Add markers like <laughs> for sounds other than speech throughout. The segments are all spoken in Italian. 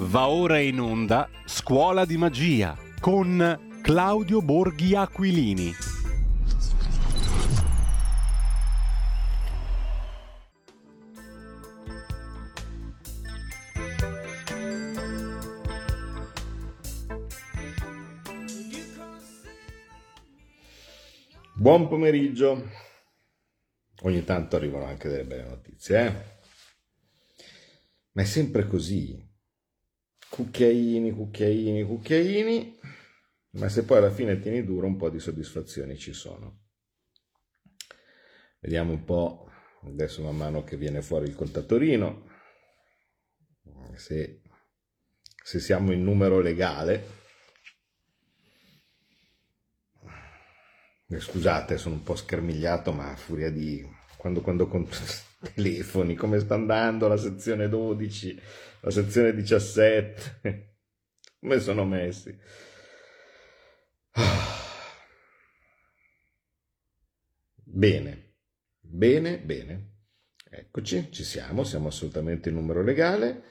Va ora in onda Scuola di Magia con Claudio Borghi Aquilini. Buon pomeriggio. Ogni tanto arrivano anche delle belle notizie, eh? Ma è sempre così. Cucchiaini, cucchiaini, cucchiaini. Ma se poi alla fine tieni duro, un po' di soddisfazioni ci sono. Vediamo un po', adesso man mano che viene fuori il contatorino, se, se siamo in numero legale. Eh, scusate, sono un po' schermigliato, ma a furia di... Quando, quando con <laughs> telefoni, come sta andando la sezione 12, la sezione 17, <laughs> come sono messi? <sighs> Bene, bene, bene. Eccoci, ci siamo, siamo assolutamente in numero legale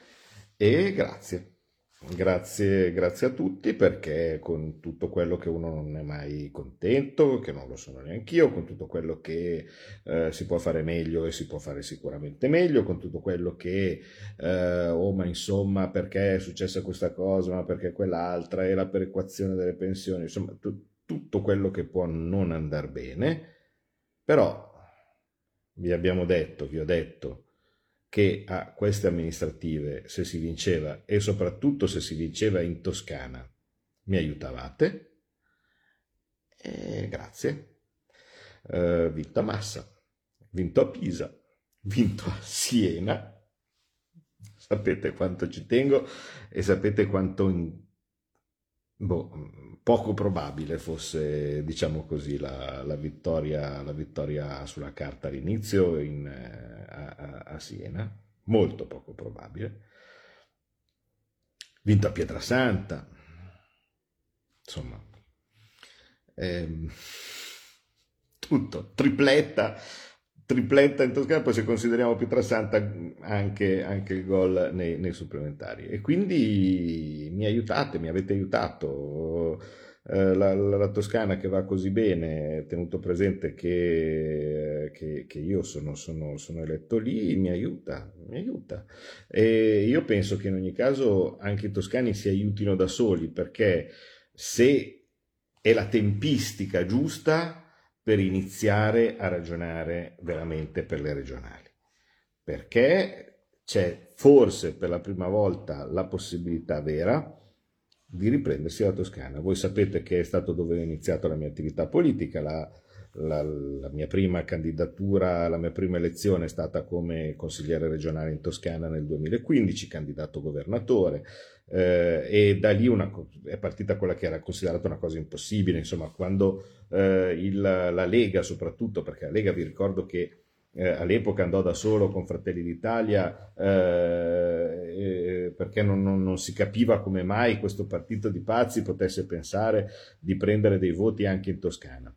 e grazie. Grazie, grazie a tutti perché con tutto quello che uno non è mai contento, che non lo sono neanch'io, con tutto quello che eh, si può fare meglio e si può fare sicuramente meglio, con tutto quello che, eh, oh ma insomma perché è successa questa cosa, ma perché quell'altra, e la perequazione delle pensioni, insomma tu, tutto quello che può non andare bene, però vi abbiamo detto, vi ho detto, che a queste amministrative, se si vinceva e soprattutto se si vinceva in Toscana, mi aiutavate. E grazie. Uh, vinto a Massa, vinto a Pisa, vinto a Siena. Sapete quanto ci tengo e sapete quanto. Boh, poco probabile fosse, diciamo così, la, la, vittoria, la vittoria, sulla carta all'inizio in, a, a, a, Siena, molto poco probabile. Vinto a Pietrasanta, insomma, ehm, <laughs> tutto, tripletta, tripletta in Toscana, poi se consideriamo Pietrasanta anche, anche il gol nei, nei, supplementari. E quindi mi aiutate, mi avete aiutato. Eh, la, la, la, Toscana che va così bene, tenuto presente che, che, che io sono, sono, sono, eletto lì, mi aiuta, mi aiuta. E io penso che in ogni caso anche i toscani si aiutino da soli, perché se è la tempistica giusta per iniziare a ragionare veramente per le regionali. Perché c'è forse per la prima volta la possibilità vera di riprendersi la Toscana. Voi sapete che è stato dove ho iniziato la mia attività politica, la, la, la, mia prima candidatura, la mia prima elezione è stata come consigliere regionale in Toscana nel 2015, candidato governatore eh, e da lì una, è partita quella che era considerata una cosa impossibile, insomma quando eh, il, la Lega soprattutto, perché la Lega vi ricordo che eh, all'epoca andò da solo con Fratelli d'Italia eh, perché non, non, non, si capiva come mai questo partito di pazzi potesse pensare di prendere dei voti anche in Toscana.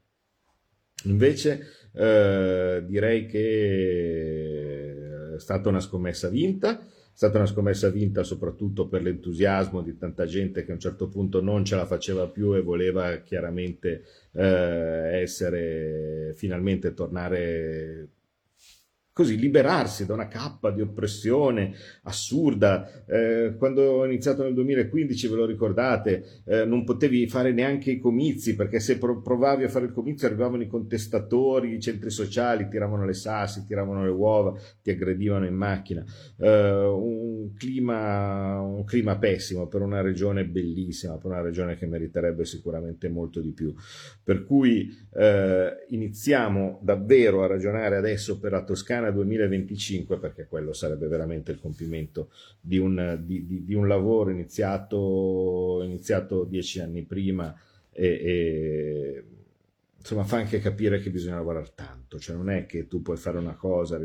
Invece eh, direi che è stata una scommessa vinta, è stata una scommessa vinta soprattutto per l'entusiasmo di tanta gente che a un certo punto non ce la faceva più e voleva chiaramente eh, essere finalmente tornare così liberarsi da una cappa di oppressione assurda. Eh, quando ho iniziato nel 2015, ve lo ricordate, eh, non potevi fare neanche i comizi perché se provavi a fare il comizio arrivavano i contestatori, i centri sociali, tiravano le sassi, tiravano le uova, ti aggredivano in macchina. Eh, un, clima, un clima pessimo per una regione bellissima, per una regione che meriterebbe sicuramente molto di più. Per cui eh, iniziamo davvero a ragionare adesso per la Toscana 2025, perché quello sarebbe veramente il compimento di un, di, di, di un lavoro iniziato, iniziato, dieci anni prima e, e, insomma fa anche capire che bisogna lavorare tanto, cioè non è che tu puoi fare una cosa,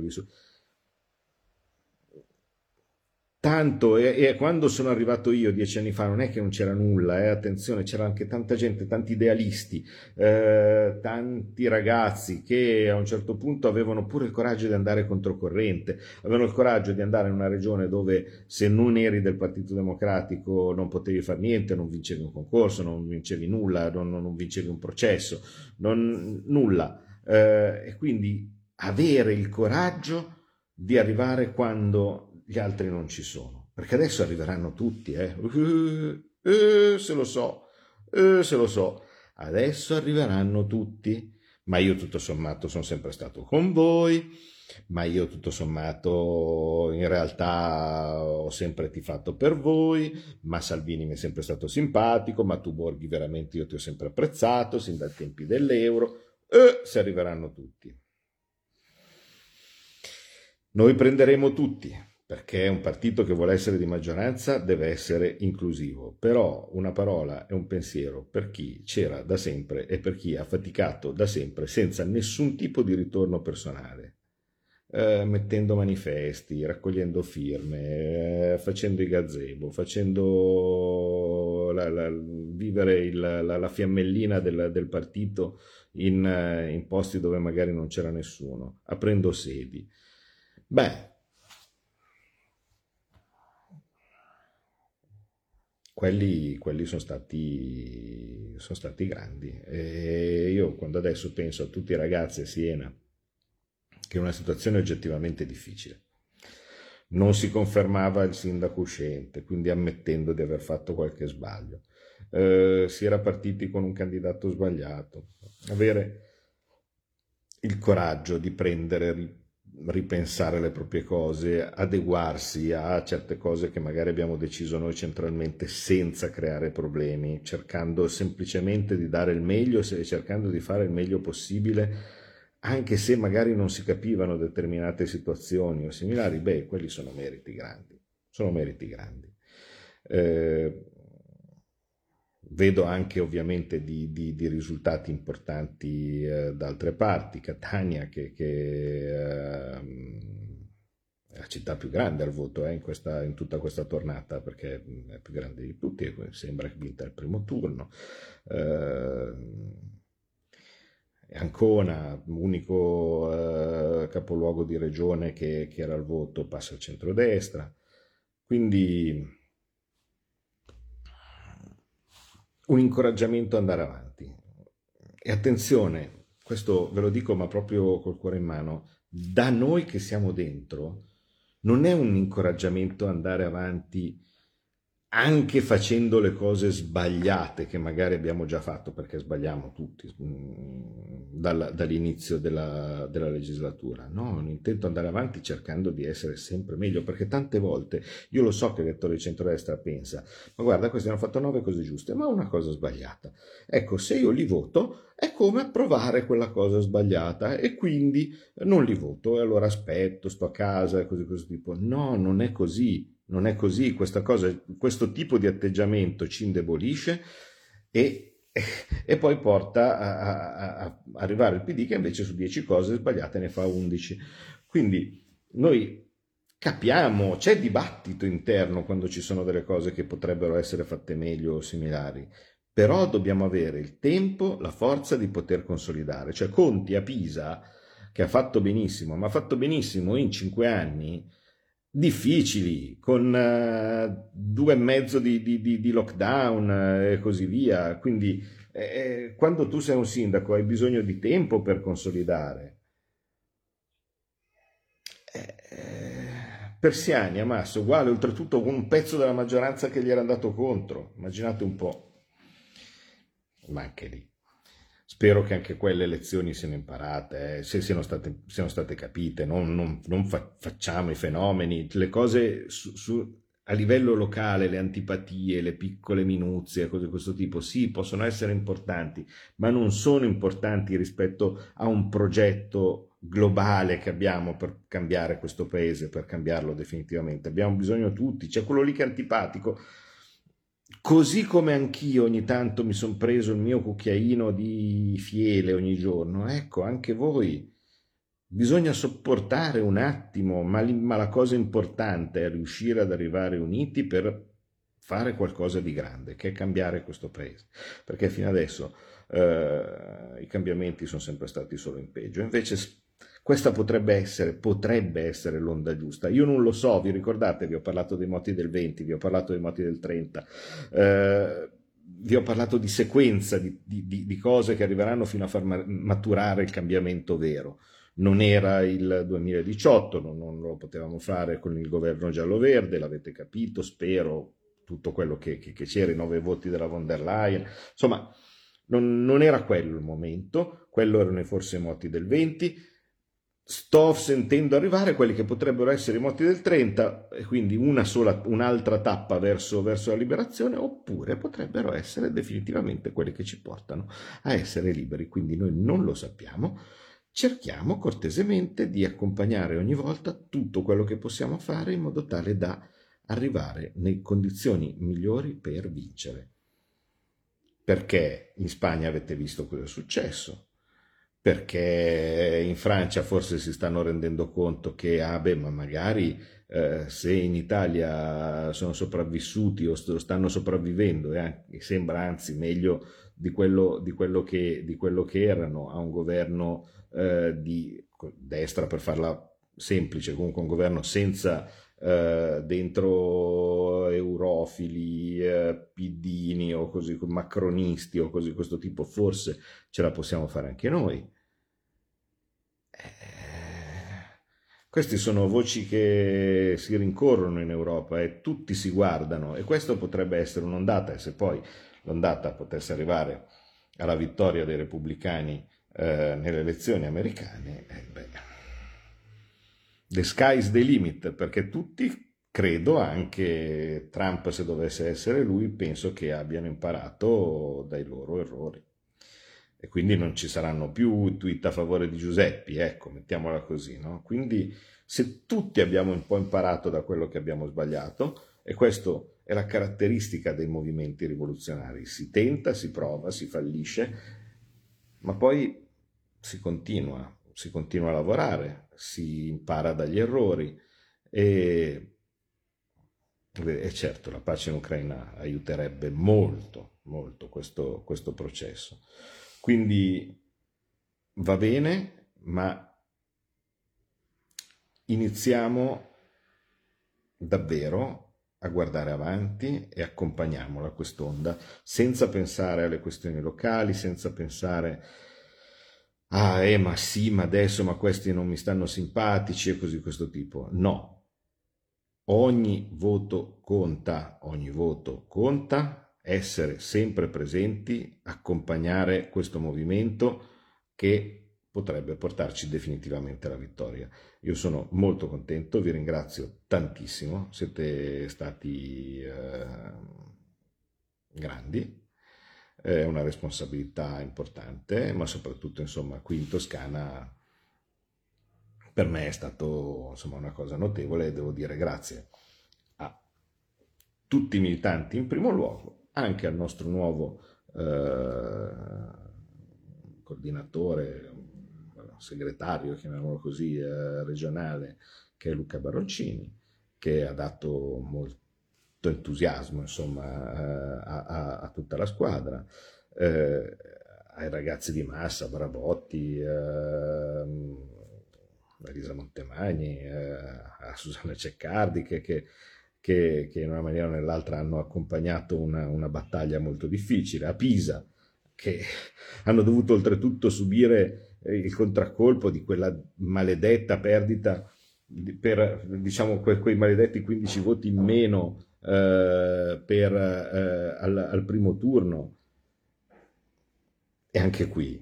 tanto e, e, quando sono arrivato io dieci anni fa non è che non c'era nulla, eh, attenzione, c'era anche tanta gente, tanti idealisti, eh, tanti ragazzi che a un certo punto avevano pure il coraggio di andare controcorrente, avevano il coraggio di andare in una regione dove se non eri del Partito Democratico non potevi fare niente, non vincevi un concorso, non vincevi nulla, non, non vincevi un processo, non, nulla. Eh, e quindi avere il coraggio di arrivare quando gli altri non ci sono. Perché adesso arriveranno tutti, eh? Uh, uh, se lo so, uh, se lo so. Adesso arriveranno tutti, ma io tutto sommato sono sempre stato con voi, ma io tutto sommato in realtà ho sempre tifato per voi, ma Salvini mi è sempre stato simpatico, ma tu Borghi veramente io ti ho sempre apprezzato, sin dai tempi dell'euro, e se arriveranno tutti. Noi prenderemo tutti, perché un partito che vuole essere di maggioranza deve essere inclusivo, però una parola e un pensiero per chi c'era da sempre e per chi ha faticato da sempre senza nessun tipo di ritorno personale, eh, mettendo manifesti, raccogliendo firme, eh, facendo i gazebo, facendo la, la, vivere il, la, la, fiammellina del, del partito in, eh, in posti dove magari non c'era nessuno, aprendo sedi. Beh, quelli, quelli sono, stati, sono stati grandi. E io quando adesso penso a tutti i ragazzi a Siena, che è una situazione oggettivamente difficile, non si confermava il sindaco uscente, quindi ammettendo di aver fatto qualche sbaglio. Eh, si era partiti con un candidato sbagliato. Avere il coraggio di prendere ripensare le proprie cose, adeguarsi a certe cose che magari abbiamo deciso noi centralmente senza creare problemi, cercando semplicemente di dare il meglio e cercando di fare il meglio possibile, anche se magari non si capivano determinate situazioni o similari, beh, quelli sono meriti grandi, sono meriti grandi. Eh, Vedo anche ovviamente di, di, di risultati importanti eh, da altre parti, Catania che, che eh, è la città più grande al voto eh, in, questa, in, tutta questa tornata perché è più grande di tutti e sembra che vinta il primo turno. Eh, Ancona, unico eh, capoluogo di regione che, che era al voto, passa al centrodestra. Quindi un incoraggiamento ad andare avanti. E attenzione, questo ve lo dico ma proprio col cuore in mano, da noi che siamo dentro non è un incoraggiamento ad andare avanti anche facendo le cose sbagliate che magari abbiamo già fatto, perché sbagliamo tutti mm, dall'inizio della, della, legislatura. No, intento andare avanti cercando di essere sempre meglio, perché tante volte io lo so che il lettore di centrodestra pensa, ma guarda, questi hanno fatto nove cose giuste, ma una cosa sbagliata. Ecco, se io li voto è come approvare quella cosa sbagliata e quindi non li voto e allora aspetto, sto a casa e così così tipo. No, non è così non è così, cosa, questo tipo di atteggiamento ci indebolisce e, <laughs> e poi porta a, a, a, arrivare il PD che invece su 10 cose sbagliate ne fa 11. Quindi noi capiamo, c'è dibattito interno quando ci sono delle cose che potrebbero essere fatte meglio o similari, però dobbiamo avere il tempo, la forza di poter consolidare. Cioè Conti a Pisa, che ha fatto benissimo, ma ha fatto benissimo in 5 anni, difficili, con uh, due e mezzo di, di, di, di lockdown uh, e così via. Quindi eh, eh, quando tu sei un sindaco hai bisogno di tempo per consolidare. Eh, eh Persiani, Amasso, uguale, oltretutto un pezzo della maggioranza che gli era andato contro. Immaginate un po'. Ma anche lì. Spero che anche quelle lezioni siano imparate, eh, se siano state, siano state capite, non, non, non fa, facciamo i fenomeni, le cose su, su, a livello locale, le antipatie, le piccole minuzie, cose di questo tipo, sì, possono essere importanti, ma non sono importanti rispetto a un progetto globale che abbiamo per cambiare questo paese, per cambiarlo definitivamente. Abbiamo bisogno tutti, c'è quello lì che è antipatico, Così come anch'io ogni tanto mi sono preso il mio cucchiaino di fiele ogni giorno, ecco, anche voi Bisogna sopportare un attimo, ma, ma la cosa importante è riuscire ad arrivare uniti per fare qualcosa di grande, che è cambiare questo paese. Perché fino adesso eh, i cambiamenti sono sempre stati solo in peggio. Invece questa potrebbe essere, potrebbe essere l'onda giusta. Io non lo so, vi ricordate, vi ho parlato dei moti del 20, vi ho parlato dei moti del 30, eh, vi ho parlato di sequenza, di, di, di, cose che arriveranno fino a far maturare il cambiamento vero. Non era il 2018, non, non lo potevamo fare con il governo giallo-verde, l'avete capito, spero, tutto quello che, che, che c'era, i nove voti della von der Leyen, insomma, non, non era quello il momento, quello erano forse i moti del 20, sto sentendo arrivare quelli che potrebbero essere i moti del 30 e quindi una sola, un'altra tappa verso, verso, la liberazione oppure potrebbero essere definitivamente quelli che ci portano a essere liberi. Quindi noi non lo sappiamo. Cerchiamo cortesemente di accompagnare ogni volta tutto quello che possiamo fare in modo tale da arrivare nelle condizioni migliori per vincere. Perché in Spagna avete visto cosa è successo perché in Francia forse si stanno rendendo conto che, ah beh, ma magari eh, se in Italia sono sopravvissuti o stanno sopravvivendo e, anche, sembra anzi meglio di quello, di quello, che, di quello che, erano a un governo eh, di destra per farla semplice, comunque un governo senza eh, dentro eurofili, eh, piddini o così, macronisti o così questo tipo, forse ce la possiamo fare anche noi. Queste sono voci che si rincorrono in Europa e tutti si guardano e questo potrebbe essere un'ondata e se poi l'ondata potesse arrivare alla vittoria dei repubblicani eh, nelle elezioni americane, eh, beh, the sky's the limit perché tutti, credo anche Trump se dovesse essere lui, penso che abbiano imparato dai loro errori e quindi non ci saranno più tweet a favore di Giuseppi, ecco, mettiamola così, no? Quindi se tutti abbiamo un po' imparato da quello che abbiamo sbagliato, e questo è la caratteristica dei movimenti rivoluzionari, si tenta, si prova, si fallisce, ma poi si continua, si continua a lavorare, si impara dagli errori e e certo, la pace in Ucraina aiuterebbe molto, molto questo, questo processo. Quindi va bene, ma iniziamo davvero a guardare avanti e accompagniamola quest'onda senza pensare alle questioni locali, senza pensare ah eh ma sì, ma adesso ma questi non mi stanno simpatici e così questo tipo. No. Ogni voto conta, ogni voto conta essere sempre presenti, accompagnare questo movimento che potrebbe portarci definitivamente alla vittoria. Io sono molto contento, vi ringrazio tantissimo, siete stati eh, grandi, è una responsabilità importante, ma soprattutto insomma qui in Toscana per me è stato insomma una cosa notevole e devo dire grazie a tutti i militanti in primo luogo anche al nostro nuovo eh, coordinatore, segretario, chiamiamolo così, eh, regionale, che è Luca Baroncini, che ha dato molto entusiasmo insomma, eh, a, a, a, tutta la squadra, eh, ai ragazzi di massa, Brabotti, ehm, Elisa Montemagni, eh, a Susanna Ceccardi, che, che che, che in una maniera o nell'altra hanno accompagnato una, una battaglia molto difficile, a Pisa, che <laughs> hanno dovuto oltretutto subire eh, il contraccolpo di quella maledetta perdita per diciamo que, quei maledetti 15 voti in meno eh, per, eh, al, al, primo turno. E anche qui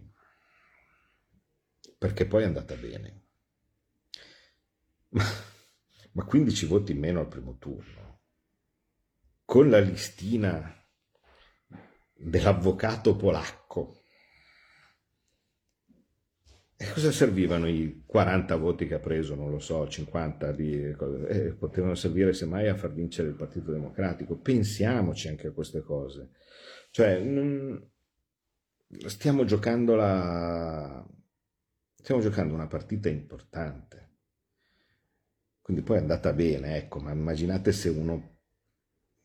perché poi è andata bene <laughs> ma ma 15 voti in meno al primo turno, con la listina dell'avvocato polacco. E cosa servivano i 40 voti che ha preso, non lo so, 50, di, eh, potevano servire semmai a far vincere il Partito Democratico. Pensiamoci anche a queste cose. Cioè, non, stiamo giocando la, Stiamo giocando una partita importante. Quindi poi è andata bene, ecco, ma immaginate se uno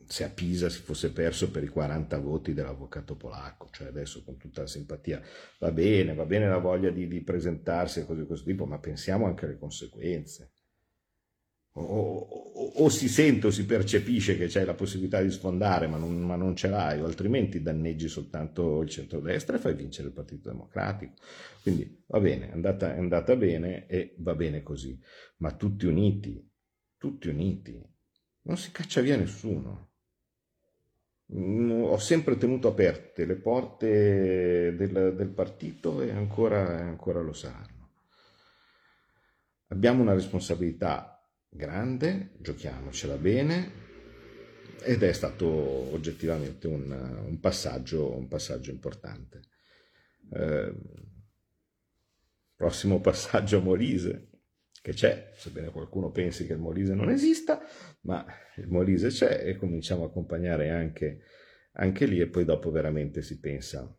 se a Pisa si fosse perso per i 40 voti dell'avvocato polacco, cioè adesso con tutta la simpatia, va bene, va bene la voglia di, di presentarsi e cose di questo tipo, ma pensiamo anche alle conseguenze. O, o, o, si sente o si percepisce che c'è la possibilità di sfondare, ma non, ma non ce l'hai, o altrimenti danneggi soltanto il centrodestra e fai vincere il Partito Democratico. Quindi va bene, è andata, è andata bene e va bene così, ma tutti uniti, tutti uniti, non si caccia via nessuno. Mm, ho sempre tenuto aperte le porte del, del partito e ancora, ancora lo saranno. Abbiamo una responsabilità grande, giochiamocela bene ed è stato oggettivamente un, un, passaggio, un passaggio, importante. Eh, prossimo <laughs> passaggio Molise, che c'è, sebbene qualcuno pensi che il Molise non esista, ma il Molise c'è e cominciamo a accompagnare anche, anche lì e poi dopo veramente si pensa,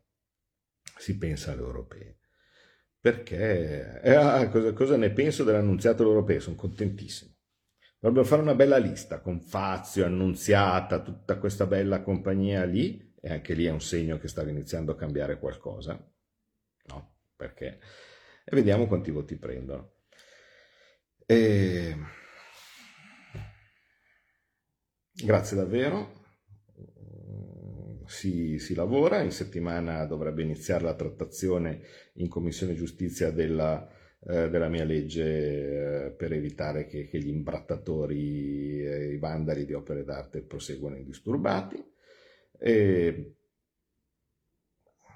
si pensa alle europee. Perché, eh, ah, cosa, cosa, ne penso dell'annunziato europeo? Sono contentissimo. Dobbiamo fare una bella lista con Fazio, Annunziata, tutta questa bella compagnia lì, e anche lì è un segno che stava iniziando a cambiare qualcosa, no? Perché? E vediamo quanti voti prendono. E... Grazie davvero. Si, si, lavora, in settimana dovrebbe iniziare la trattazione in Commissione Giustizia della, eh, della mia legge eh, per evitare che, che gli imbrattatori e i vandali di opere d'arte proseguano indisturbati. E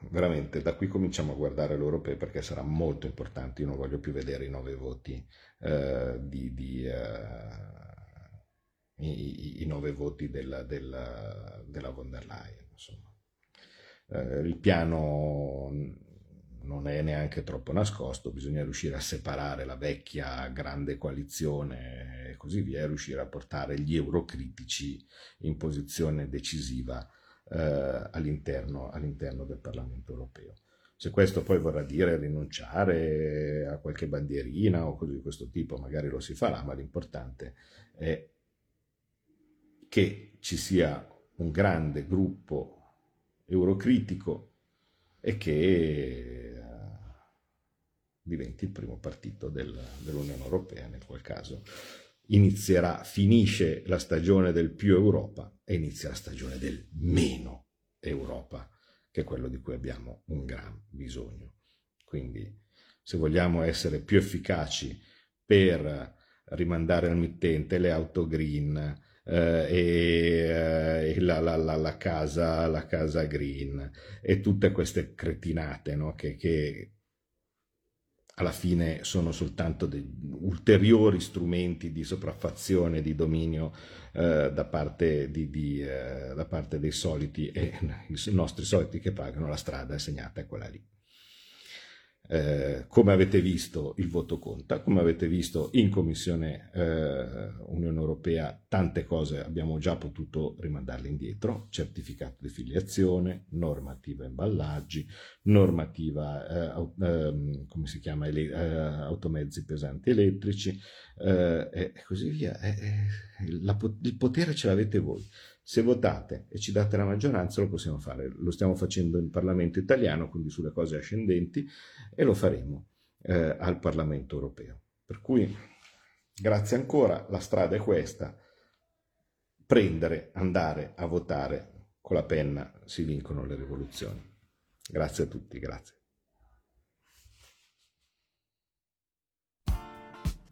veramente da qui cominciamo a guardare l'Europeo perché sarà molto importante. Io non voglio più vedere i nove voti eh, di, di uh, i, i, nove voti della, della, della von der Leyen. Insomma. Eh, il piano non è neanche troppo nascosto, bisogna riuscire a separare la vecchia grande coalizione e così via, e riuscire a portare gli eurocritici in posizione decisiva eh, all'interno, all'interno del Parlamento europeo. Se questo poi vorrà dire rinunciare a qualche bandierina o cose di questo tipo, magari lo si farà, ma l'importante è che ci sia un grande gruppo eurocritico e che uh, diventi il primo partito del, dell'Unione Europea, nel qual caso inizierà, finisce la stagione del più Europa e inizia la stagione del meno Europa, che è quello di cui abbiamo un gran bisogno. Quindi se vogliamo essere più efficaci per rimandare al mittente le auto green eh, e, eh, la, la, la, la, casa, la casa green e tutte queste cretinate no? che, che alla fine sono soltanto ulteriori strumenti di sopraffazione, di dominio eh, da, parte di, di, eh, da, parte dei soliti e <laughs> i nostri soliti che pagano la strada segnata è quella lì. Eh, come avete visto il voto conta, come avete visto in Commissione eh, Unione Europea tante cose abbiamo già potuto rimandarle indietro, certificato di filiazione, normativa imballaggi, normativa eh, ehm, come si chiama, ele- eh, automezzi pesanti elettrici eh, e così via. La, il potere ce l'avete voi. Se votate e ci date la maggioranza lo possiamo fare, lo stiamo facendo in Parlamento italiano, quindi sulle cose ascendenti, e lo faremo eh, al Parlamento europeo. Per cui, grazie ancora, la strada è questa, prendere, andare a votare, con la penna si vincono le rivoluzioni. Grazie a tutti, grazie.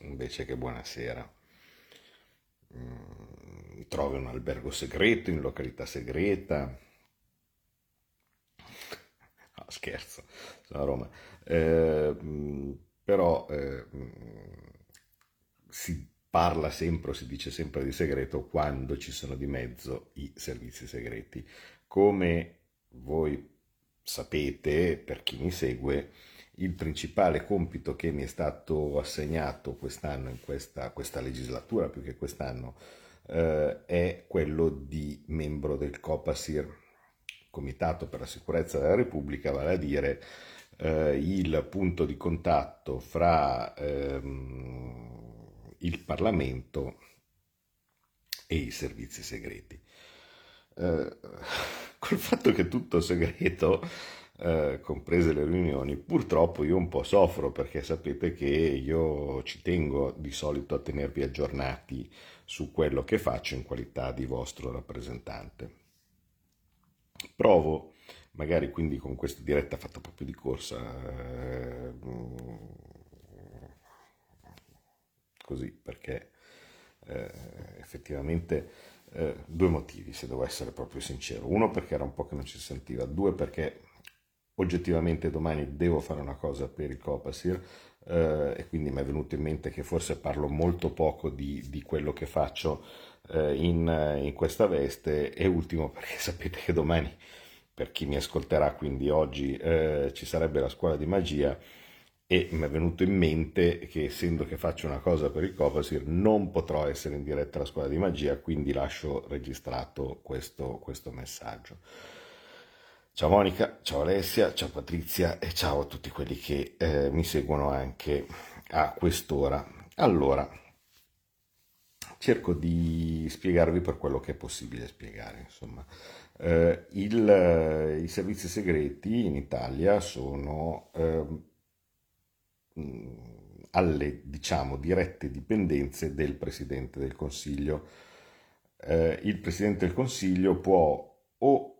invece che buonasera. Mm, trovi un albergo segreto in località segreta. No, scherzo, sono a Roma. Eh, mm, però eh, si parla sempre si dice sempre di segreto quando ci sono di mezzo i servizi segreti. Come voi sapete, per chi mi segue, il principale compito che mi è stato assegnato quest'anno, in questa, questa legislatura più che quest'anno, eh, è quello di membro del COPASIR, Comitato per la Sicurezza della Repubblica, vale a dire eh, il punto di contatto fra ehm, il Parlamento e i servizi segreti. Eh, <laughs> col fatto che tutto segreto, eh, comprese le riunioni, purtroppo io un po' soffro perché sapete che io ci tengo di solito a tenervi aggiornati su quello che faccio in qualità di vostro rappresentante. Provo magari quindi con questa diretta fatta proprio di corsa, eh, così perché eh, effettivamente eh, due motivi, se devo essere proprio sincero. Uno perché era un po' che non ci sentiva, due perché oggettivamente domani devo fare una cosa per il Copasir eh, e quindi mi è venuto in mente che forse parlo molto poco di, di quello che faccio eh, in, in, questa veste e ultimo perché <laughs> sapete che domani per chi mi ascolterà, quindi oggi eh, ci sarebbe la scuola di magia e mi è venuto in mente che essendo che faccio una cosa per il Copasir non potrò essere in diretta alla scuola di magia, quindi lascio registrato questo, questo messaggio. Ciao Monica, ciao Alessia, ciao Patrizia e ciao a tutti quelli che eh, mi seguono anche a quest'ora. Allora, cerco di spiegarvi per quello che è possibile spiegare, insomma. Eh, il, eh, I servizi segreti in Italia sono eh, alle diciamo, dirette dipendenze del Presidente del Consiglio. Eh, il Presidente del Consiglio può o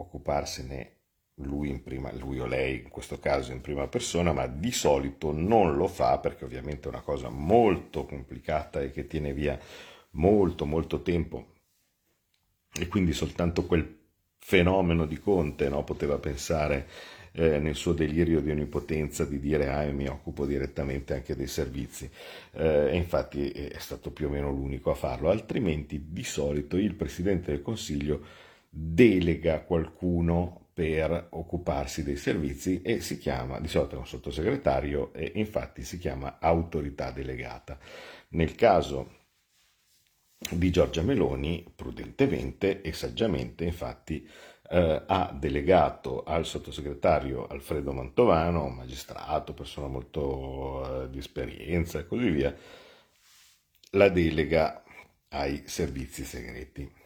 occuparsene lui, prima, lui, o lei in questo caso in prima persona, ma di solito non lo fa perché ovviamente è una cosa molto complicata e che tiene via molto molto tempo. E quindi soltanto quel fenomeno di Conte no, poteva pensare eh, nel suo delirio di onnipotenza di dire ah mi occupo direttamente anche dei servizi eh, e infatti è stato più o meno l'unico a farlo altrimenti di solito il Presidente del Consiglio delega qualcuno per occuparsi dei servizi e si chiama, di solito è un sottosegretario e infatti si chiama autorità delegata. Nel caso di Giorgia Meloni, prudentemente e saggiamente, infatti, eh, ha delegato al sottosegretario Alfredo Mantovano, magistrato, persona molto eh, di esperienza e così via, la delega ai servizi segreti.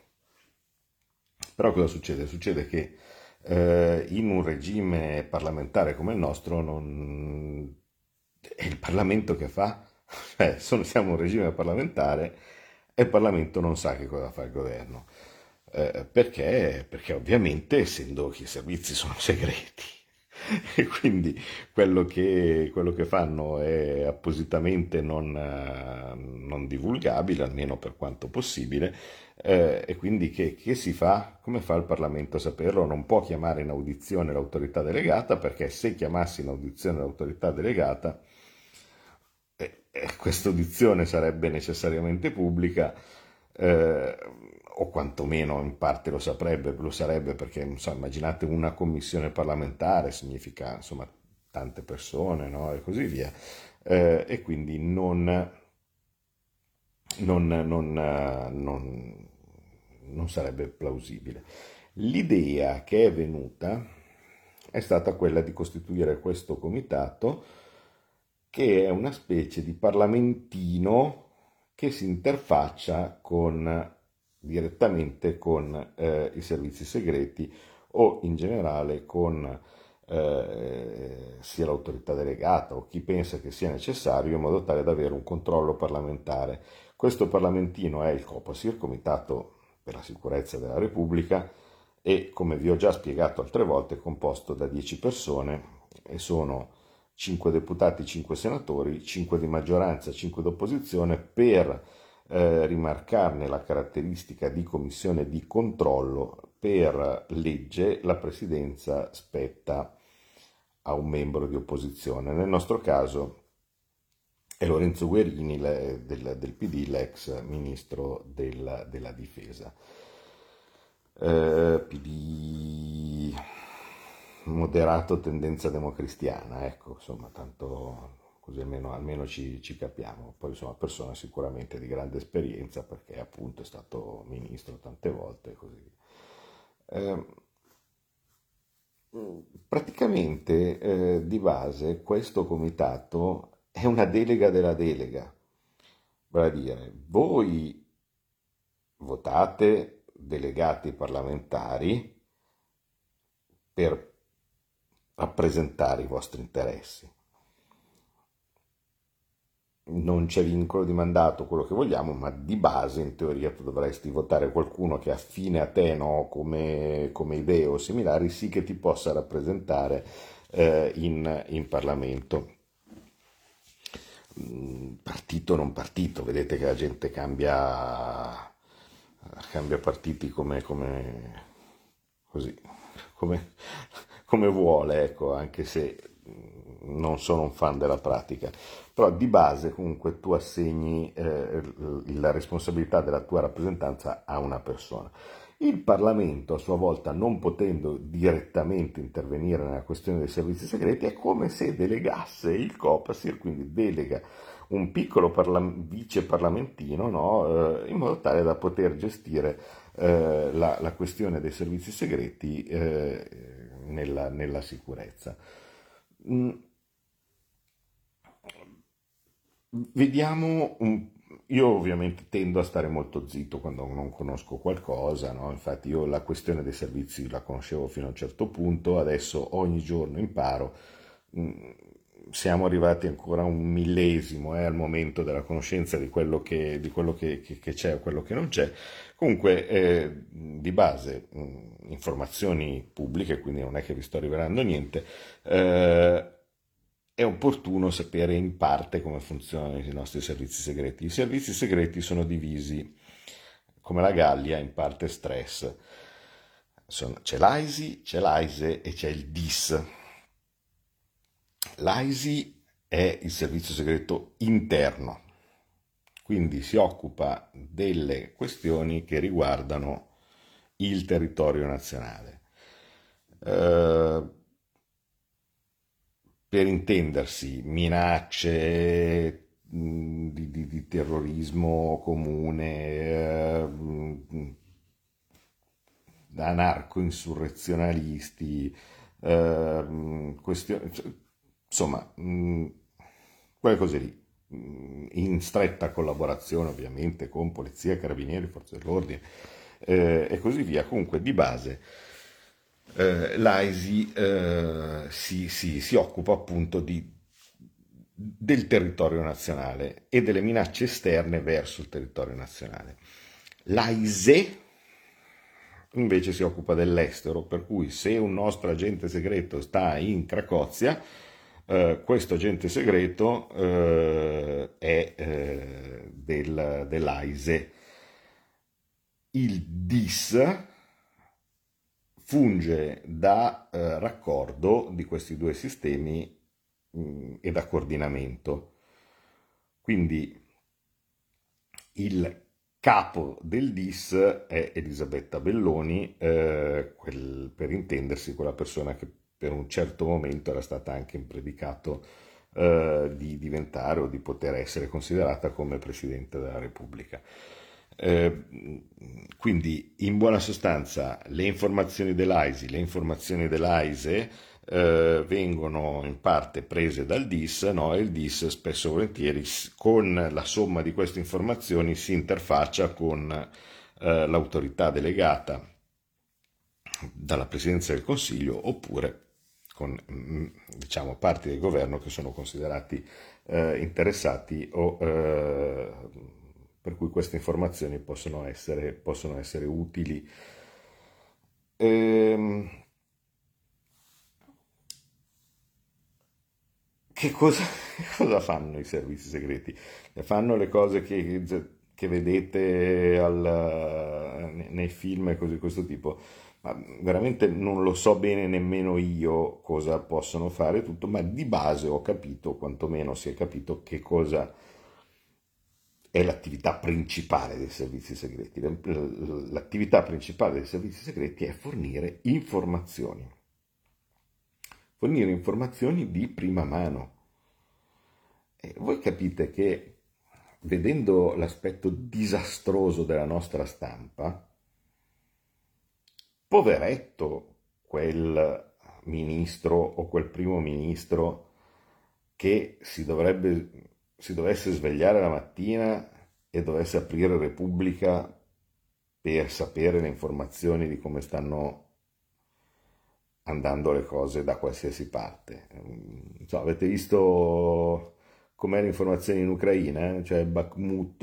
Però cosa succede? Succede che eh, in un regime parlamentare come il nostro non... è il Parlamento che fa, <laughs> cioè siamo un regime parlamentare e il Parlamento non sa che cosa fa il governo. Eh, perché? Perché ovviamente, essendo che i servizi sono <laughs> segreti, e quindi quello che, quello che, fanno è appositamente non, non, divulgabile, almeno per quanto possibile, eh, e quindi che, che, si fa? Come fa il Parlamento a saperlo? Non può chiamare in audizione l'autorità delegata, perché se chiamassi in audizione l'autorità delegata, questa audizione sarebbe necessariamente pubblica, eh, o quantomeno in parte lo saprebbe, lo sarebbe perché so, immaginate una commissione parlamentare, significa insomma tante persone no? e così via, eh, e quindi non, non, non, non, non sarebbe plausibile. L'idea che è venuta è stata quella di costituire questo comitato che è una specie di parlamentino che si interfaccia con, direttamente con eh, i servizi segreti o in generale con eh, sia l'autorità delegata o chi pensa che sia necessario in modo tale da avere un controllo parlamentare. Questo parlamentino è il COPASIR, Comitato per la Sicurezza della Repubblica, e come vi ho già spiegato altre volte è composto da 10 persone e sono 5 deputati, 5 senatori, 5 di maggioranza, 5 d'opposizione per eh, rimarcarne la caratteristica di commissione di controllo per legge la presidenza spetta a un membro di opposizione. Nel nostro caso è Lorenzo Guerini del, del PD, l'ex ministro della, della difesa. Eh, PD moderato tendenza democristiana, ecco, insomma, tanto così almeno, almeno ci, ci, capiamo. Poi insomma, persona sicuramente di grande esperienza perché appunto è stato ministro tante volte e così. Ehm, praticamente eh, di base questo comitato è una delega della delega, vale a dire voi votate delegati parlamentari per rappresentare i vostri interessi non c'è vincolo di mandato, quello che vogliamo, ma di base in teoria tu dovresti votare qualcuno che affine a te no? come, come idee o similari, sì che ti possa rappresentare eh, in, in, Parlamento. Partito o non partito, vedete che la gente cambia, cambia partiti come, come, così, come, come vuole, ecco, anche se non sono un fan della pratica, però di base comunque tu assegni eh, la responsabilità della tua rappresentanza a una persona. Il Parlamento, a sua volta, non potendo direttamente intervenire nella questione dei servizi segreti, è come se delegasse il COPASIR, quindi delega un piccolo parla- vice parlamentino no? eh, in modo tale da poter gestire eh, la, la, questione dei servizi segreti eh, nella, nella, sicurezza. Mm Vediamo, un... io ovviamente tendo a stare molto zitto quando non conosco qualcosa, no? infatti io la questione dei servizi la conoscevo fino a un certo punto, adesso ogni giorno imparo, mm, siamo arrivati ancora a un millesimo eh, al momento della conoscenza di quello che, di quello che, che, che c'è o quello che non c'è. Comunque, eh, di base, mm, informazioni pubbliche, quindi non è che vi sto rivelando niente, eh, è opportuno sapere in parte come funzionano i nostri servizi segreti. I servizi segreti sono divisi come la Gallia in parte stress. c'è l'AISI, c'è l'AISE e c'è il DIS. L'AISI è il servizio segreto interno, quindi si occupa delle questioni che riguardano il territorio nazionale. Uh, per intendersi, minacce di, di, di terrorismo comune, eh, anarco-insurrezionalisti, eh, questioni, insomma, mh, quelle cose lì, in stretta collaborazione ovviamente con polizia, carabinieri, forze dell'ordine eh, e così via, comunque di base eh, l'AISI eh, si, si, si, occupa appunto di, del territorio nazionale e delle minacce esterne verso il territorio nazionale. L'AISE invece si occupa dell'estero, per cui se un nostro agente segreto sta in Cracozia, eh, questo agente segreto eh, è eh, del, dell'AISE. Il DIS funge da eh, raccordo di questi due sistemi mh, mm, e da coordinamento. Quindi il capo del DIS è Elisabetta Belloni, eh, quel, per intendersi quella persona che per un certo momento era stata anche in predicato eh, di diventare o di poter essere considerata come Presidente della Repubblica. Eh, quindi in buona sostanza le informazioni dell'AISI, le informazioni dell'AISE eh, vengono in parte prese dal DIS no? e il DIS spesso e volentieri con la somma di queste informazioni si interfaccia con eh, l'autorità delegata dalla Presidenza del Consiglio oppure con mm, diciamo, parti del governo che sono considerati eh, interessati o per cui queste informazioni possono essere, possono essere utili. Ehm, che cosa, <laughs> cosa, fanno i servizi segreti? Fanno le cose che, che vedete al, nei film e cose di questo tipo ma veramente non lo so bene nemmeno io cosa possono fare tutto, ma di base ho capito, quantomeno si è capito che cosa è l'attività principale dei servizi segreti. L'attività principale dei servizi segreti è fornire informazioni. Fornire informazioni di prima mano. E voi capite che vedendo l'aspetto disastroso della nostra stampa, poveretto quel ministro o quel primo ministro che si, dovrebbe, si dovesse svegliare la mattina e dovesse aprire Repubblica per sapere le informazioni di come stanno andando le cose da qualsiasi parte. So, avete visto com'è l'informazione in Ucraina? Cioè Bakhmut,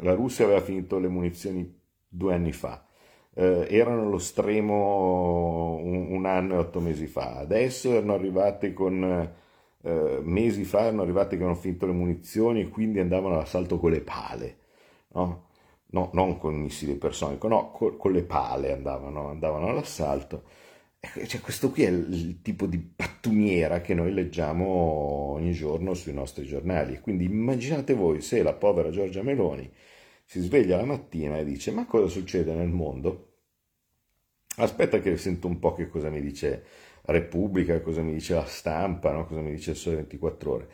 la Russia aveva finito le munizioni due anni fa eh, erano allo stremo un, un, anno e otto mesi fa, adesso erano arrivate con eh, mesi fa erano arrivate che hanno finito le munizioni e quindi andavano all'assalto con le pale, no? No, non con missili personico, no, con, con le pale andavano, andavano all'assalto. Cioè, questo qui è il tipo di pattumiera che noi leggiamo ogni giorno sui nostri giornali. Quindi immaginate voi se la povera Giorgia Meloni si sveglia la mattina e dice ma cosa succede nel mondo? Aspetta che sento un po' che cosa mi dice Repubblica, cosa mi dice la stampa, no? cosa mi dice il Sole 24 ore.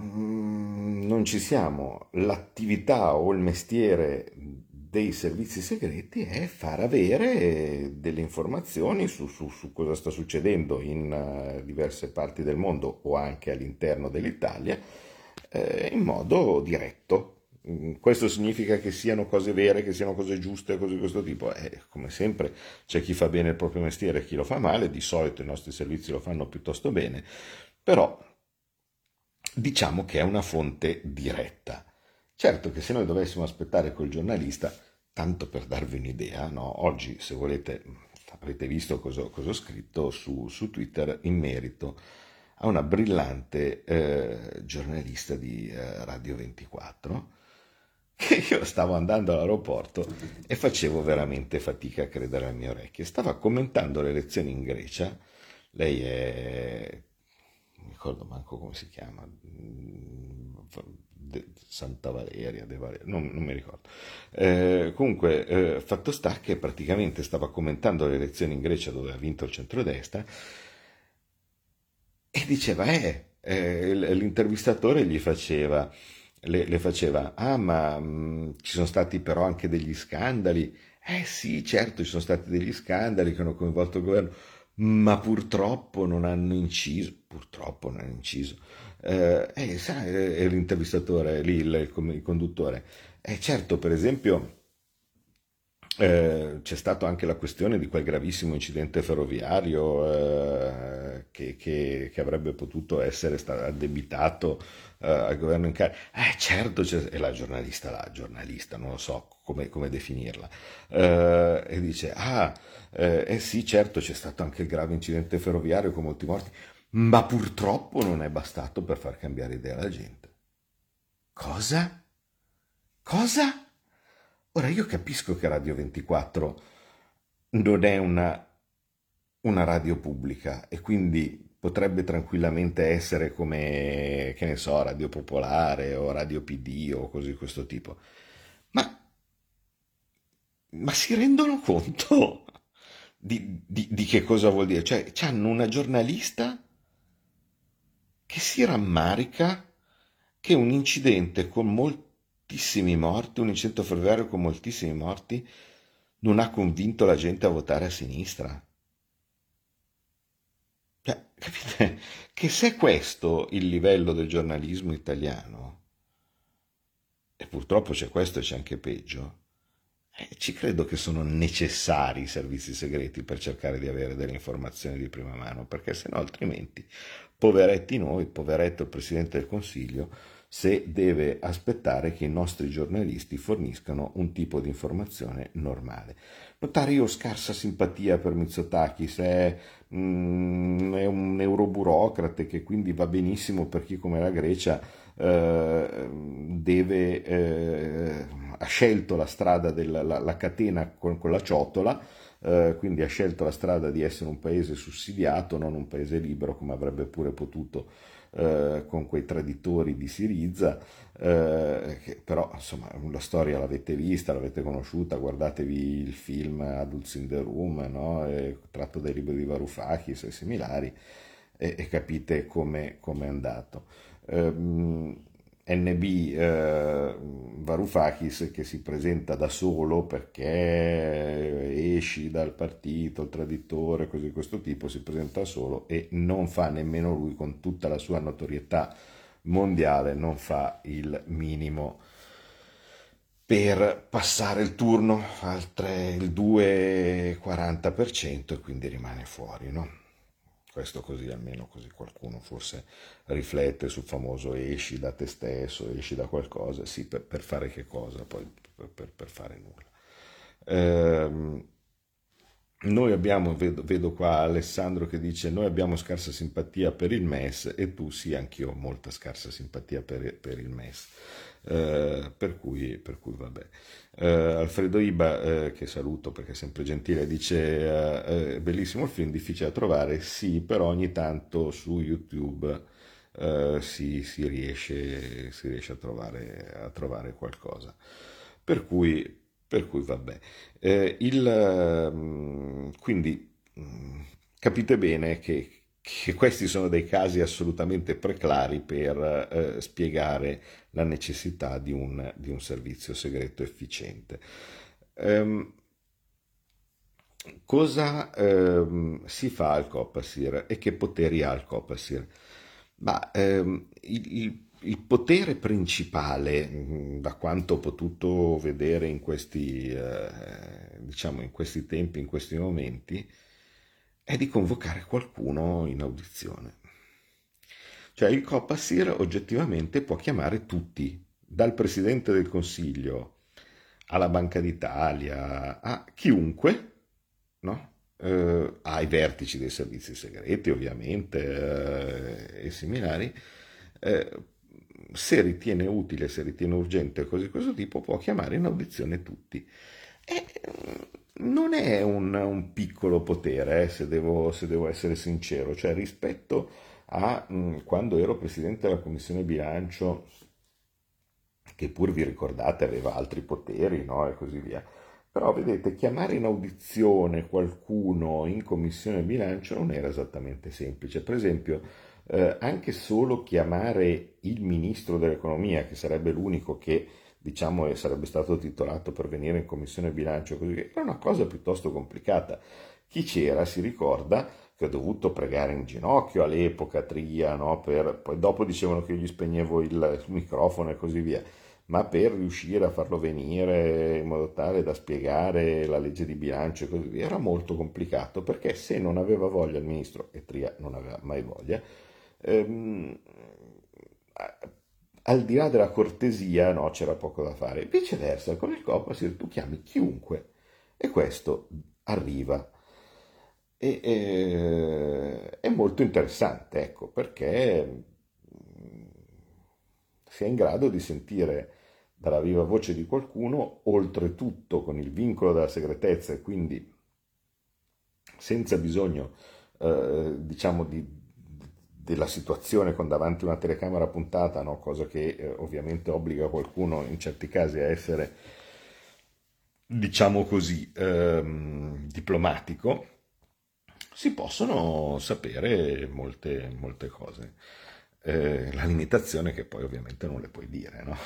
Mm, non ci siamo. L'attività o il mestiere dei servizi segreti è far avere delle informazioni su, su, su cosa sta succedendo in uh, diverse parti del mondo o anche all'interno dell'Italia eh, in modo diretto. Mm, questo significa che siano cose vere, che siano cose giuste, cose di questo tipo. Eh, come sempre c'è chi fa bene il proprio mestiere e chi lo fa male, di solito i nostri servizi lo fanno piuttosto bene, però diciamo che è una fonte diretta. Certo che se noi dovessimo aspettare quel giornalista, tanto per darvi un'idea, no? oggi se volete avete visto cosa, cosa ho scritto su, su Twitter in merito a una brillante eh, giornalista di eh, Radio 24 che io stavo andando all'aeroporto e facevo veramente fatica a credere alle mie orecchie. Stava commentando le elezioni in Grecia, lei è... non ricordo manco come si chiama, Santa Valeria, Valeria non, non, mi ricordo. Eh, comunque, eh, fatto sta che praticamente stava commentando le elezioni in Grecia dove ha vinto il centrodestra e diceva, eh, eh l'intervistatore gli faceva, le, le faceva, ah ma mh, mm, ci sono stati però anche degli scandali, eh sì, certo, ci sono stati degli scandali che hanno coinvolto il governo, ma purtroppo non hanno inciso, purtroppo non hanno inciso, eh, eh, sa, eh, l'intervistatore, lì il, il conduttore, eh certo, per esempio eh, c'è stata anche la questione di quel gravissimo incidente ferroviario eh, che, che, che, avrebbe potuto essere addebitato eh, al governo in carica. Eh certo, è la giornalista, la giornalista, non lo so come, come definirla, eh, e dice, ah, eh, eh, sì, certo c'è stato anche il grave incidente ferroviario con molti morti, ma purtroppo non è bastato per far cambiare idea alla gente. Cosa? Cosa? Ora io capisco che Radio 24 non è una, una radio pubblica e quindi potrebbe tranquillamente essere come, che ne so, Radio Popolare o Radio PD o cose di questo tipo. Ma, ma si rendono <laughs> conto di, di, di, che cosa vuol dire? Cioè, hanno una giornalista che si rammarica che un incidente con molti moltissimi morti, un incidente ferroviario con moltissimi morti, non ha convinto la gente a votare a sinistra. Cioè, <laughs> capite? Che se questo il livello del giornalismo italiano, e purtroppo c'è questo e c'è anche peggio, eh, ci credo che sono necessari i servizi segreti per cercare di avere delle informazioni di prima mano, perché se no altrimenti, poveretti noi, poveretto il Presidente del Consiglio, se deve aspettare che i nostri giornalisti forniscano un tipo di informazione normale. Notare io scarsa simpatia per Mitsotakis, è, mm, è un euroburocrate che quindi va benissimo per chi come la Grecia eh, deve, eh, ha scelto la strada della la, la catena con, con la ciotola, eh, quindi ha scelto la strada di essere un paese sussidiato, non un paese libero come avrebbe pure potuto eh, con quei traditori di Siriza, eh, che però insomma la storia l'avete vista, l'avete conosciuta, guardatevi il film Adults in the Room, no? tratto dai libri di Varoufakis e similari, e, e capite come è andato. Um, NB eh, Varoufakis che si presenta da solo perché esci dal partito, il traditore, cose di questo tipo, si presenta da solo e non fa nemmeno lui con tutta la sua notorietà mondiale, non fa il minimo per passare il turno al 3, il 2,40% e quindi rimane fuori, no? Questo così almeno così qualcuno forse riflette sul famoso esci da te stesso, esci da qualcosa, sì, per, per fare che cosa? Poi per, per fare nulla. Ehm, noi abbiamo, vedo, vedo, qua Alessandro che dice, noi abbiamo scarsa simpatia per il MES e tu sì, anch'io ho molta scarsa simpatia per, per il MES. Eh, per, cui, per cui vabbè. Eh, Alfredo Iba, eh, che saluto perché è sempre gentile, dice eh, eh, bellissimo il film, difficile da trovare, sì, però ogni tanto su YouTube eh, si, si, riesce, si, riesce, a trovare, a trovare qualcosa. Per cui, per cui vabbè. il, mm, quindi mm, capite bene che che questi sono dei casi assolutamente preclari per eh, spiegare la necessità di un, di un servizio segreto efficiente. Um, cosa um, si fa al Copasir e che poteri ha il Copasir? Ma, um, il, il, il, potere principale, mm, da quanto ho potuto vedere in questi, uh, diciamo in questi tempi, in questi momenti, è di convocare qualcuno in audizione. Cioè il Copasir oggettivamente può chiamare tutti, dal Presidente del Consiglio alla Banca d'Italia, a chiunque, no? eh, ai vertici dei servizi segreti ovviamente eh, e similari, eh, se ritiene utile, se ritiene urgente o così di questo tipo, può chiamare in audizione tutti. E, non è un, un piccolo potere, eh, se, devo, se, devo, essere sincero, cioè rispetto a mh, mm, quando ero presidente della commissione bilancio, che pur vi ricordate aveva altri poteri no? e così via. Però vedete, chiamare in audizione qualcuno in commissione bilancio non era esattamente semplice. Per esempio, eh, anche solo chiamare il ministro dell'economia, che sarebbe l'unico che diciamo, sarebbe stato titolato per venire in commissione bilancio, così era una cosa piuttosto complicata. Chi c'era si ricorda che ho dovuto pregare in ginocchio all'epoca Tria, no? per, poi dopo dicevano che gli spegnevo il microfono e così via, ma per riuscire a farlo venire in modo tale da spiegare la legge di bilancio e così via era molto complicato perché se non aveva voglia il ministro, e Tria non aveva mai voglia, ehm, al di là della cortesia, no, c'era poco da fare. Viceversa, con il Copasir tu chiami chiunque e questo arriva. E, e, è molto interessante, ecco, perché mm, si è in grado di sentire dalla viva voce di qualcuno, oltretutto con il vincolo della segretezza e quindi senza bisogno, eh, diciamo, di della situazione con davanti una telecamera puntata, no? cosa che eh, ovviamente obbliga qualcuno in certi casi a essere, diciamo così, ehm, diplomatico, si possono sapere molte, molte cose. Eh, la limitazione che poi ovviamente non le puoi dire, no?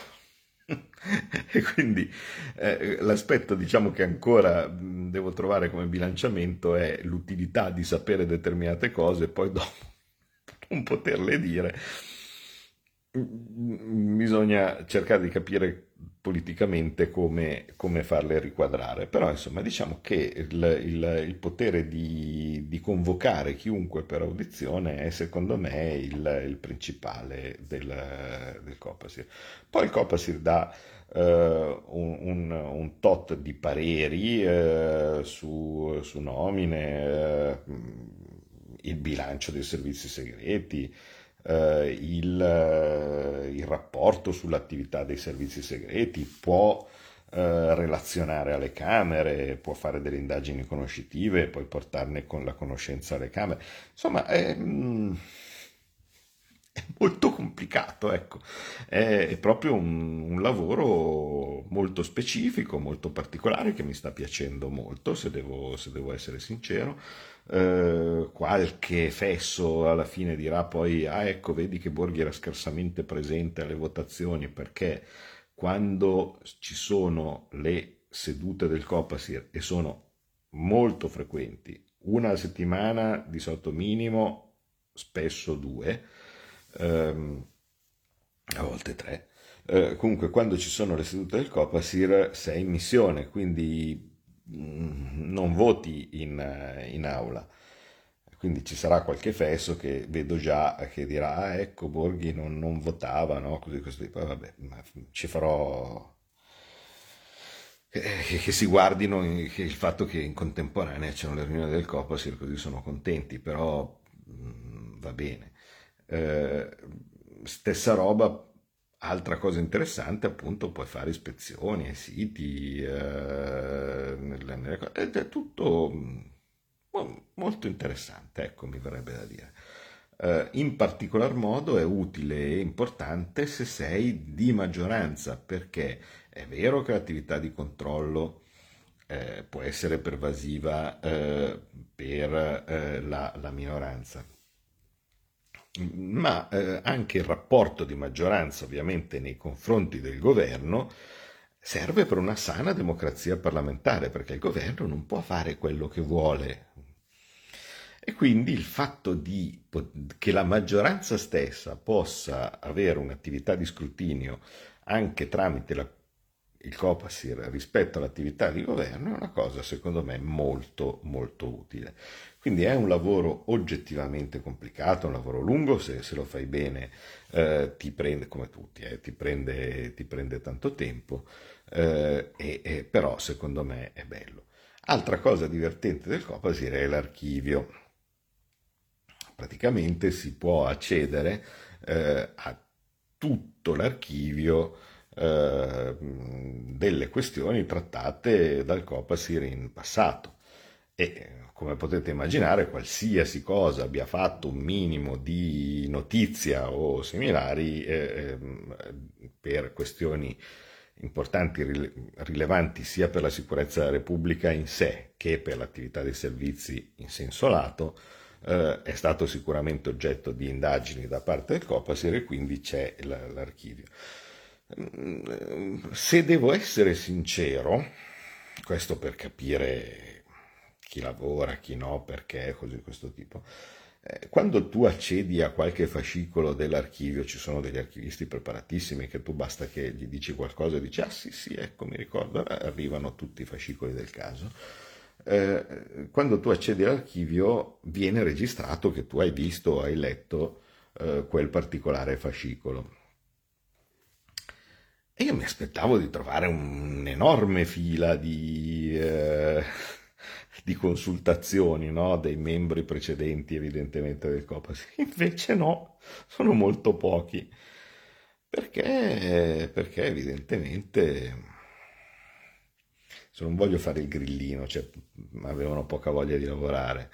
<laughs> e quindi eh, l'aspetto diciamo che ancora devo trovare come bilanciamento è l'utilità di sapere determinate cose poi dopo <laughs> non poterle dire. bisogna cercare di capire politicamente come, come, farle riquadrare. Però insomma diciamo che il, il, il potere di, di, convocare chiunque per audizione è secondo me il, il principale del, del, Copasir. Poi il Copasir dà uh, un, un, un, tot di pareri uh, su, su, nomine, uh, il bilancio dei servizi segreti, eh, il, eh, il, rapporto sull'attività dei servizi segreti, può eh, relazionare alle Camere, può fare delle indagini conoscitive, poi portarne con la conoscenza alle Camere. Insomma, è, mm, <laughs> è molto complicato, ecco. È, è proprio un, un, lavoro molto specifico, molto particolare, che mi sta piacendo molto, se devo, se devo essere sincero. Eh, qualche fesso alla fine dirà poi, ah ecco, vedi che Borghi era scarsamente presente alle votazioni perché quando ci sono le sedute del Copasir e sono molto frequenti, una a settimana di sotto minimo, spesso due, ehm, a volte tre. Eh, comunque, quando ci sono le sedute del Copasir, sei in missione, quindi non voti in, eh, in, aula. Quindi ci sarà qualche fesso che vedo già che dirà, ah, ecco, Borghi non, non votava, no? Così, così. Poi vabbè, ci farò... Che, si guardino il fatto che in contemporanea c'erano le riunioni del Copasir, così sono contenti, però mh, mm, va bene. Eh, stessa roba Altra cosa interessante, appunto, puoi fare ispezioni ai siti, eh, nelle, ed è tutto mm, molto interessante, ecco, mi verrebbe da dire. Eh, in particolar modo è utile e importante se sei di maggioranza, perché è vero che l'attività di controllo eh, può essere pervasiva eh, per eh, la, la minoranza, ma eh, anche il rapporto di maggioranza ovviamente nei confronti del governo serve per una sana democrazia parlamentare, perché il governo non può fare quello che vuole. E quindi il fatto di, che la maggioranza stessa possa avere un'attività di scrutinio anche tramite la, il Copasir rispetto all'attività di governo è una cosa secondo me molto molto utile. Quindi è un lavoro oggettivamente complicato, un lavoro lungo, se, se lo fai bene eh, ti prende, come tutti, eh, ti, prende, ti, prende, tanto tempo, eh, e, e, però secondo me è bello. Altra cosa divertente del Copasir è l'archivio. Praticamente si può accedere eh, a tutto l'archivio eh, delle questioni trattate dal Copasir in passato e come potete immaginare, qualsiasi cosa abbia fatto un minimo di notizia o similari eh, ehm, per questioni importanti, rilevanti sia per la sicurezza della Repubblica in sé che per l'attività dei servizi in senso lato, eh, è stato sicuramente oggetto di indagini da parte del Copasir e quindi c'è l'archivio. Se devo essere sincero, questo per capire chi lavora, chi no, perché, così di questo tipo. Eh, quando tu accedi a qualche fascicolo dell'archivio, ci sono degli archivisti preparatissimi che tu basta che gli dici qualcosa e dici ah sì sì, ecco mi ricordo, arrivano tutti i fascicoli del caso. Eh, quando tu accedi all'archivio viene registrato che tu hai visto, hai letto eh, quel particolare fascicolo. E io mi aspettavo di trovare un'enorme fila di... Eh, di consultazioni no? dei membri precedenti evidentemente del COPAS. <laughs> Invece no, sono molto pochi. Perché? Perché evidentemente non voglio fare il grillino, cioè avevano poca voglia di lavorare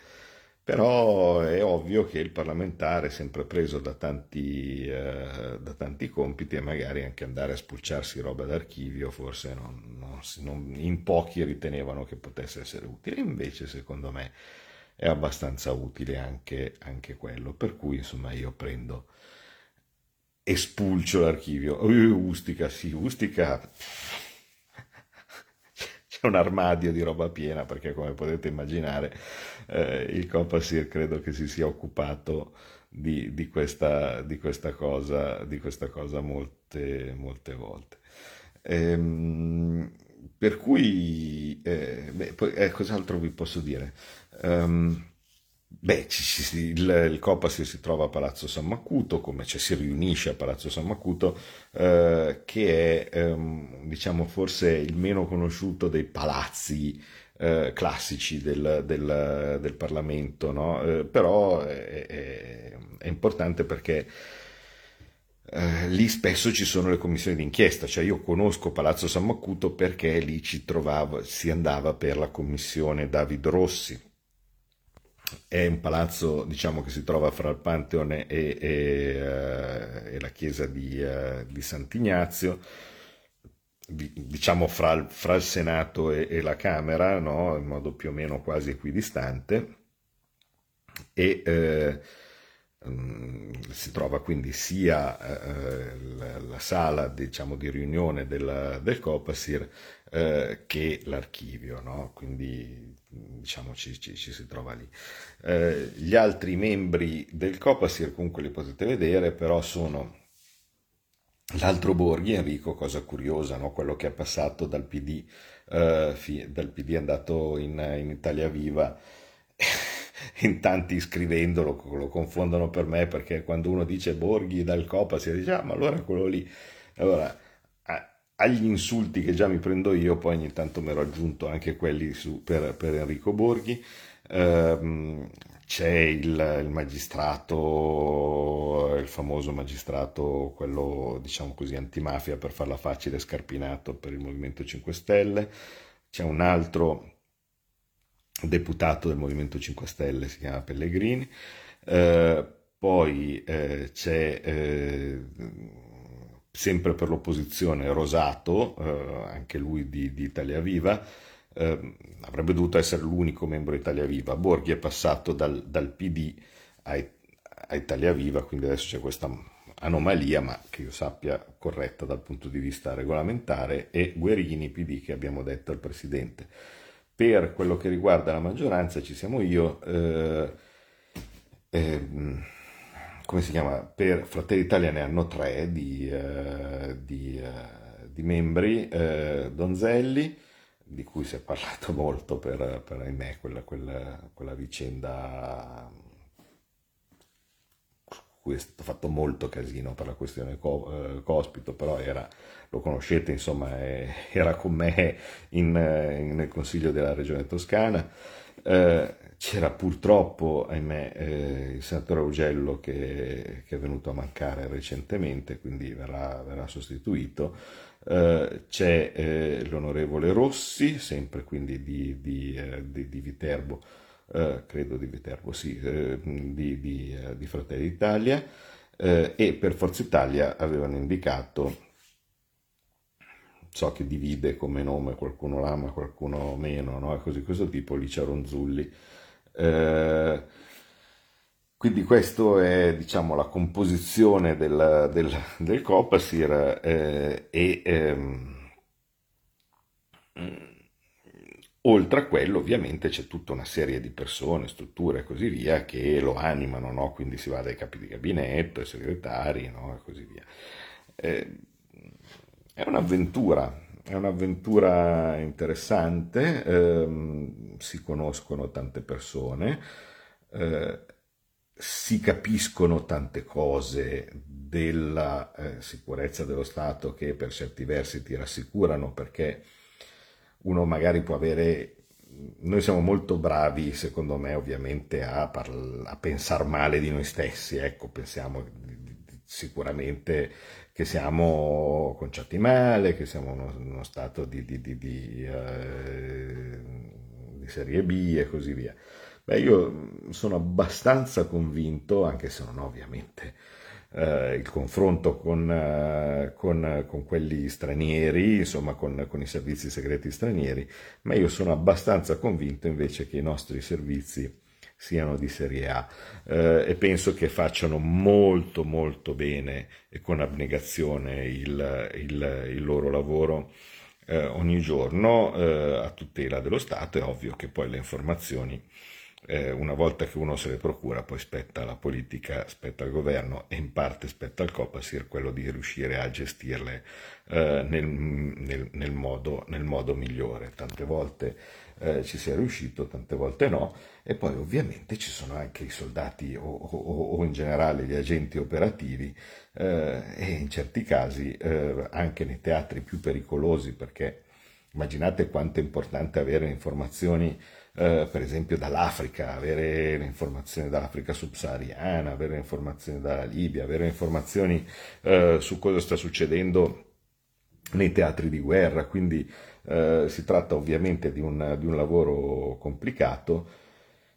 però è ovvio che il parlamentare sempre preso da tanti, eh, da tanti compiti e magari anche andare a spulciarsi roba d'archivio forse non, non, non, in pochi ritenevano che potesse essere utile, invece secondo me è abbastanza utile anche, anche quello, per cui insomma io prendo e spulcio l'archivio. Ustica, sì, Ustica c'è un armadio di roba piena perché come potete immaginare eh, il Copasir credo che si sia occupato di, di, questa, di, questa, cosa, di questa cosa molte, molte volte. Ehm, per cui, eh, beh, poi, eh, cos'altro vi posso dire? Um, Beh, il, il Copasir si trova a Palazzo San Macuto, come cioè, si riunisce a Palazzo San Macuto, eh, che è ehm, diciamo forse il meno conosciuto dei palazzi eh, classici del, del, del Parlamento, no? eh, però è, è, è, importante perché eh, lì spesso ci sono le commissioni d'inchiesta, cioè io conosco Palazzo San Macuto perché lì ci trovavo, si andava per la commissione David Rossi è un palazzo diciamo, che si trova fra il Pantheon e, e, uh, e la chiesa di, uh, di Sant'Ignazio, di, diciamo fra, fra, il Senato e, e la Camera, no? in modo più o meno quasi equidistante, e uh, um, si trova quindi sia la, la, sala diciamo, di riunione del, del Copasir che l'archivio, no? quindi diciamo ci, ci, ci, si trova lì. Eh, gli altri membri del Copasir comunque li potete vedere, però sono l'altro Borghi, Enrico, cosa curiosa, no? quello che è passato dal PD, eh, fi, dal PD andato in, in Italia Viva. <laughs> in tanti scrivendolo lo confondono per me perché quando uno dice Borghi dal Copa si dice ah ma allora quello lì allora agli insulti che già mi prendo io, poi ogni tanto mi ero aggiunto anche quelli su, per, per, Enrico Borghi. Ehm, c'è il, il, magistrato, il famoso magistrato, quello diciamo così antimafia per farla facile, scarpinato per il Movimento 5 Stelle. C'è un altro deputato del Movimento 5 Stelle, si chiama Pellegrini. Eh, poi eh, c'è eh, sempre per l'opposizione, Rosato, eh, anche lui di, di Italia Viva, eh, avrebbe dovuto essere l'unico membro di Italia Viva. Borghi è passato dal, dal PD a, a, Italia Viva, quindi adesso c'è questa anomalia, ma che io sappia corretta dal punto di vista regolamentare, e Guerini, PD, che abbiamo detto al Presidente. Per quello che riguarda la maggioranza ci siamo io. Eh, eh, come si chiama? Per Fratelli Italia ne hanno tre di, uh, di, uh, di membri, uh, Donzelli, di cui si è parlato <laughs> molto per, per ahimè, quella, quella, quella vicenda su cui è stato fatto molto casino per la questione co, Cospito, però era, lo conoscete, insomma, è, <laughs> era con me in, in, nel Consiglio della Regione Toscana. Eh, c'era purtroppo, ahimè, eh, il senatore Augello che, che, è venuto a mancare recentemente, quindi verrà, verrà sostituito. Eh, c'è eh, l'onorevole Rossi, sempre quindi di, di, eh, di, di Viterbo, credo di Viterbo, sì, di, Fratelli d'Italia, e per Forza Italia avevano indicato so che divide come nome, qualcuno l'ama, qualcuno meno, no? così questo tipo, Licia Ronzulli. Eh, quindi questa è diciamo, la composizione del, del, del Copasir eh, e ehm, oltre a quello ovviamente c'è tutta una serie di persone, strutture e così via che lo animano, no? quindi si va dai capi di gabinetto, ai segretari no? e così via. Eh, è un'avventura, è un'avventura interessante, ehm, si conoscono tante persone, eh, si capiscono tante cose della eh, sicurezza dello Stato che per certi versi ti rassicurano perché uno magari può avere noi siamo molto bravi, secondo me, ovviamente a, parla, a pensare male di noi stessi, ecco, pensiamo sicuramente che siamo conciati male, che siamo uno, uno, stato di, di, di, eh, di, serie B e così via. Beh, io sono abbastanza convinto, anche se non ho ovviamente eh, il confronto con, eh, con, con, quelli stranieri, insomma con, con i servizi segreti stranieri, ma io sono abbastanza convinto invece che i nostri servizi siano di Serie A eh, e penso che facciano molto molto bene e con abnegazione il, il, il loro lavoro eh, ogni giorno eh, a tutela dello Stato. È ovvio che poi le informazioni, eh, una volta che uno se le procura, poi spetta alla politica, spetta al governo e in parte spetta al Copasir quello di riuscire a gestirle eh, nel, nel, nel, modo, nel modo migliore. Tante volte eh, ci si è riuscito, tante volte no, e poi ovviamente ci sono anche i soldati o, o, o in generale gli agenti operativi eh, e in certi casi eh, anche nei teatri più pericolosi perché immaginate quanto è importante avere informazioni eh, per esempio dall'Africa, avere informazioni dall'Africa subsahariana, avere informazioni dalla Libia, avere informazioni eh, su cosa sta succedendo nei teatri di guerra, quindi eh, si tratta ovviamente di un, di un, lavoro complicato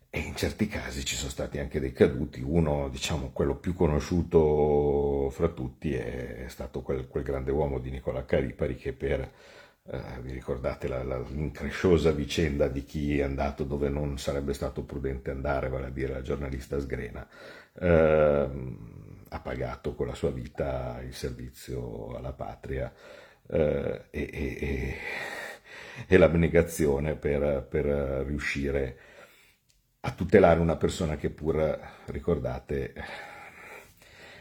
e in certi casi ci sono stati anche dei caduti. Uno, diciamo, quello più conosciuto fra tutti è stato quel, quel grande uomo di Nicola Caripari che per, eh, vi ricordate la, la, l'incresciosa vicenda di chi è andato dove non sarebbe stato prudente andare, vale a dire la giornalista Sgrena, eh, ha pagato con la sua vita il servizio alla patria eh, e, e, e, l'abnegazione per, per riuscire a tutelare una persona che pur, ricordate,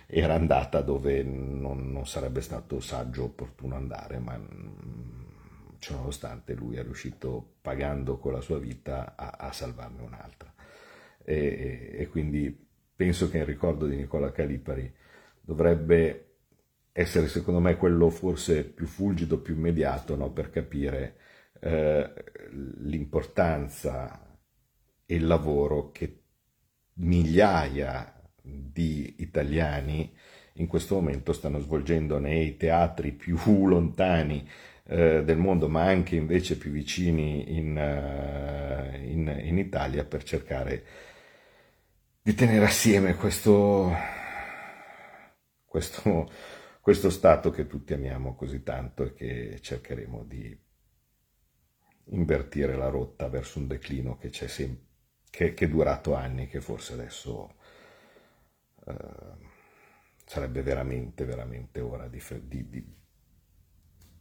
era andata dove non, non sarebbe stato saggio opportuno andare, ma mm, ciononostante lui è riuscito, pagando con la sua vita, a, a salvarne un'altra. E, e, quindi penso che il ricordo di Nicola Calipari dovrebbe essere secondo me quello forse più fulgido, più immediato no? per capire eh, l'importanza e il lavoro che migliaia di italiani in questo momento stanno svolgendo nei teatri più <laughs> lontani eh, del mondo, ma anche invece più vicini in, uh, in, in Italia per cercare di tenere assieme questo, questo questo Stato che tutti amiamo così tanto e che cercheremo di invertire la rotta verso un declino che, sem- che, che è durato anni, che forse adesso eh, sarebbe veramente, veramente ora di, di, di,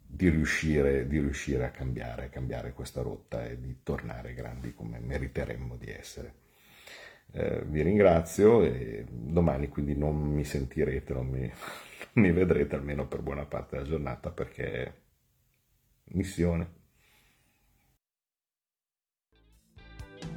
di, riuscire, di riuscire a cambiare, cambiare questa rotta e di tornare grandi come meriteremmo di essere. Eh, vi ringrazio e domani quindi non mi sentirete, non mi, <laughs> mi vedrete almeno per buona parte della giornata perché missione.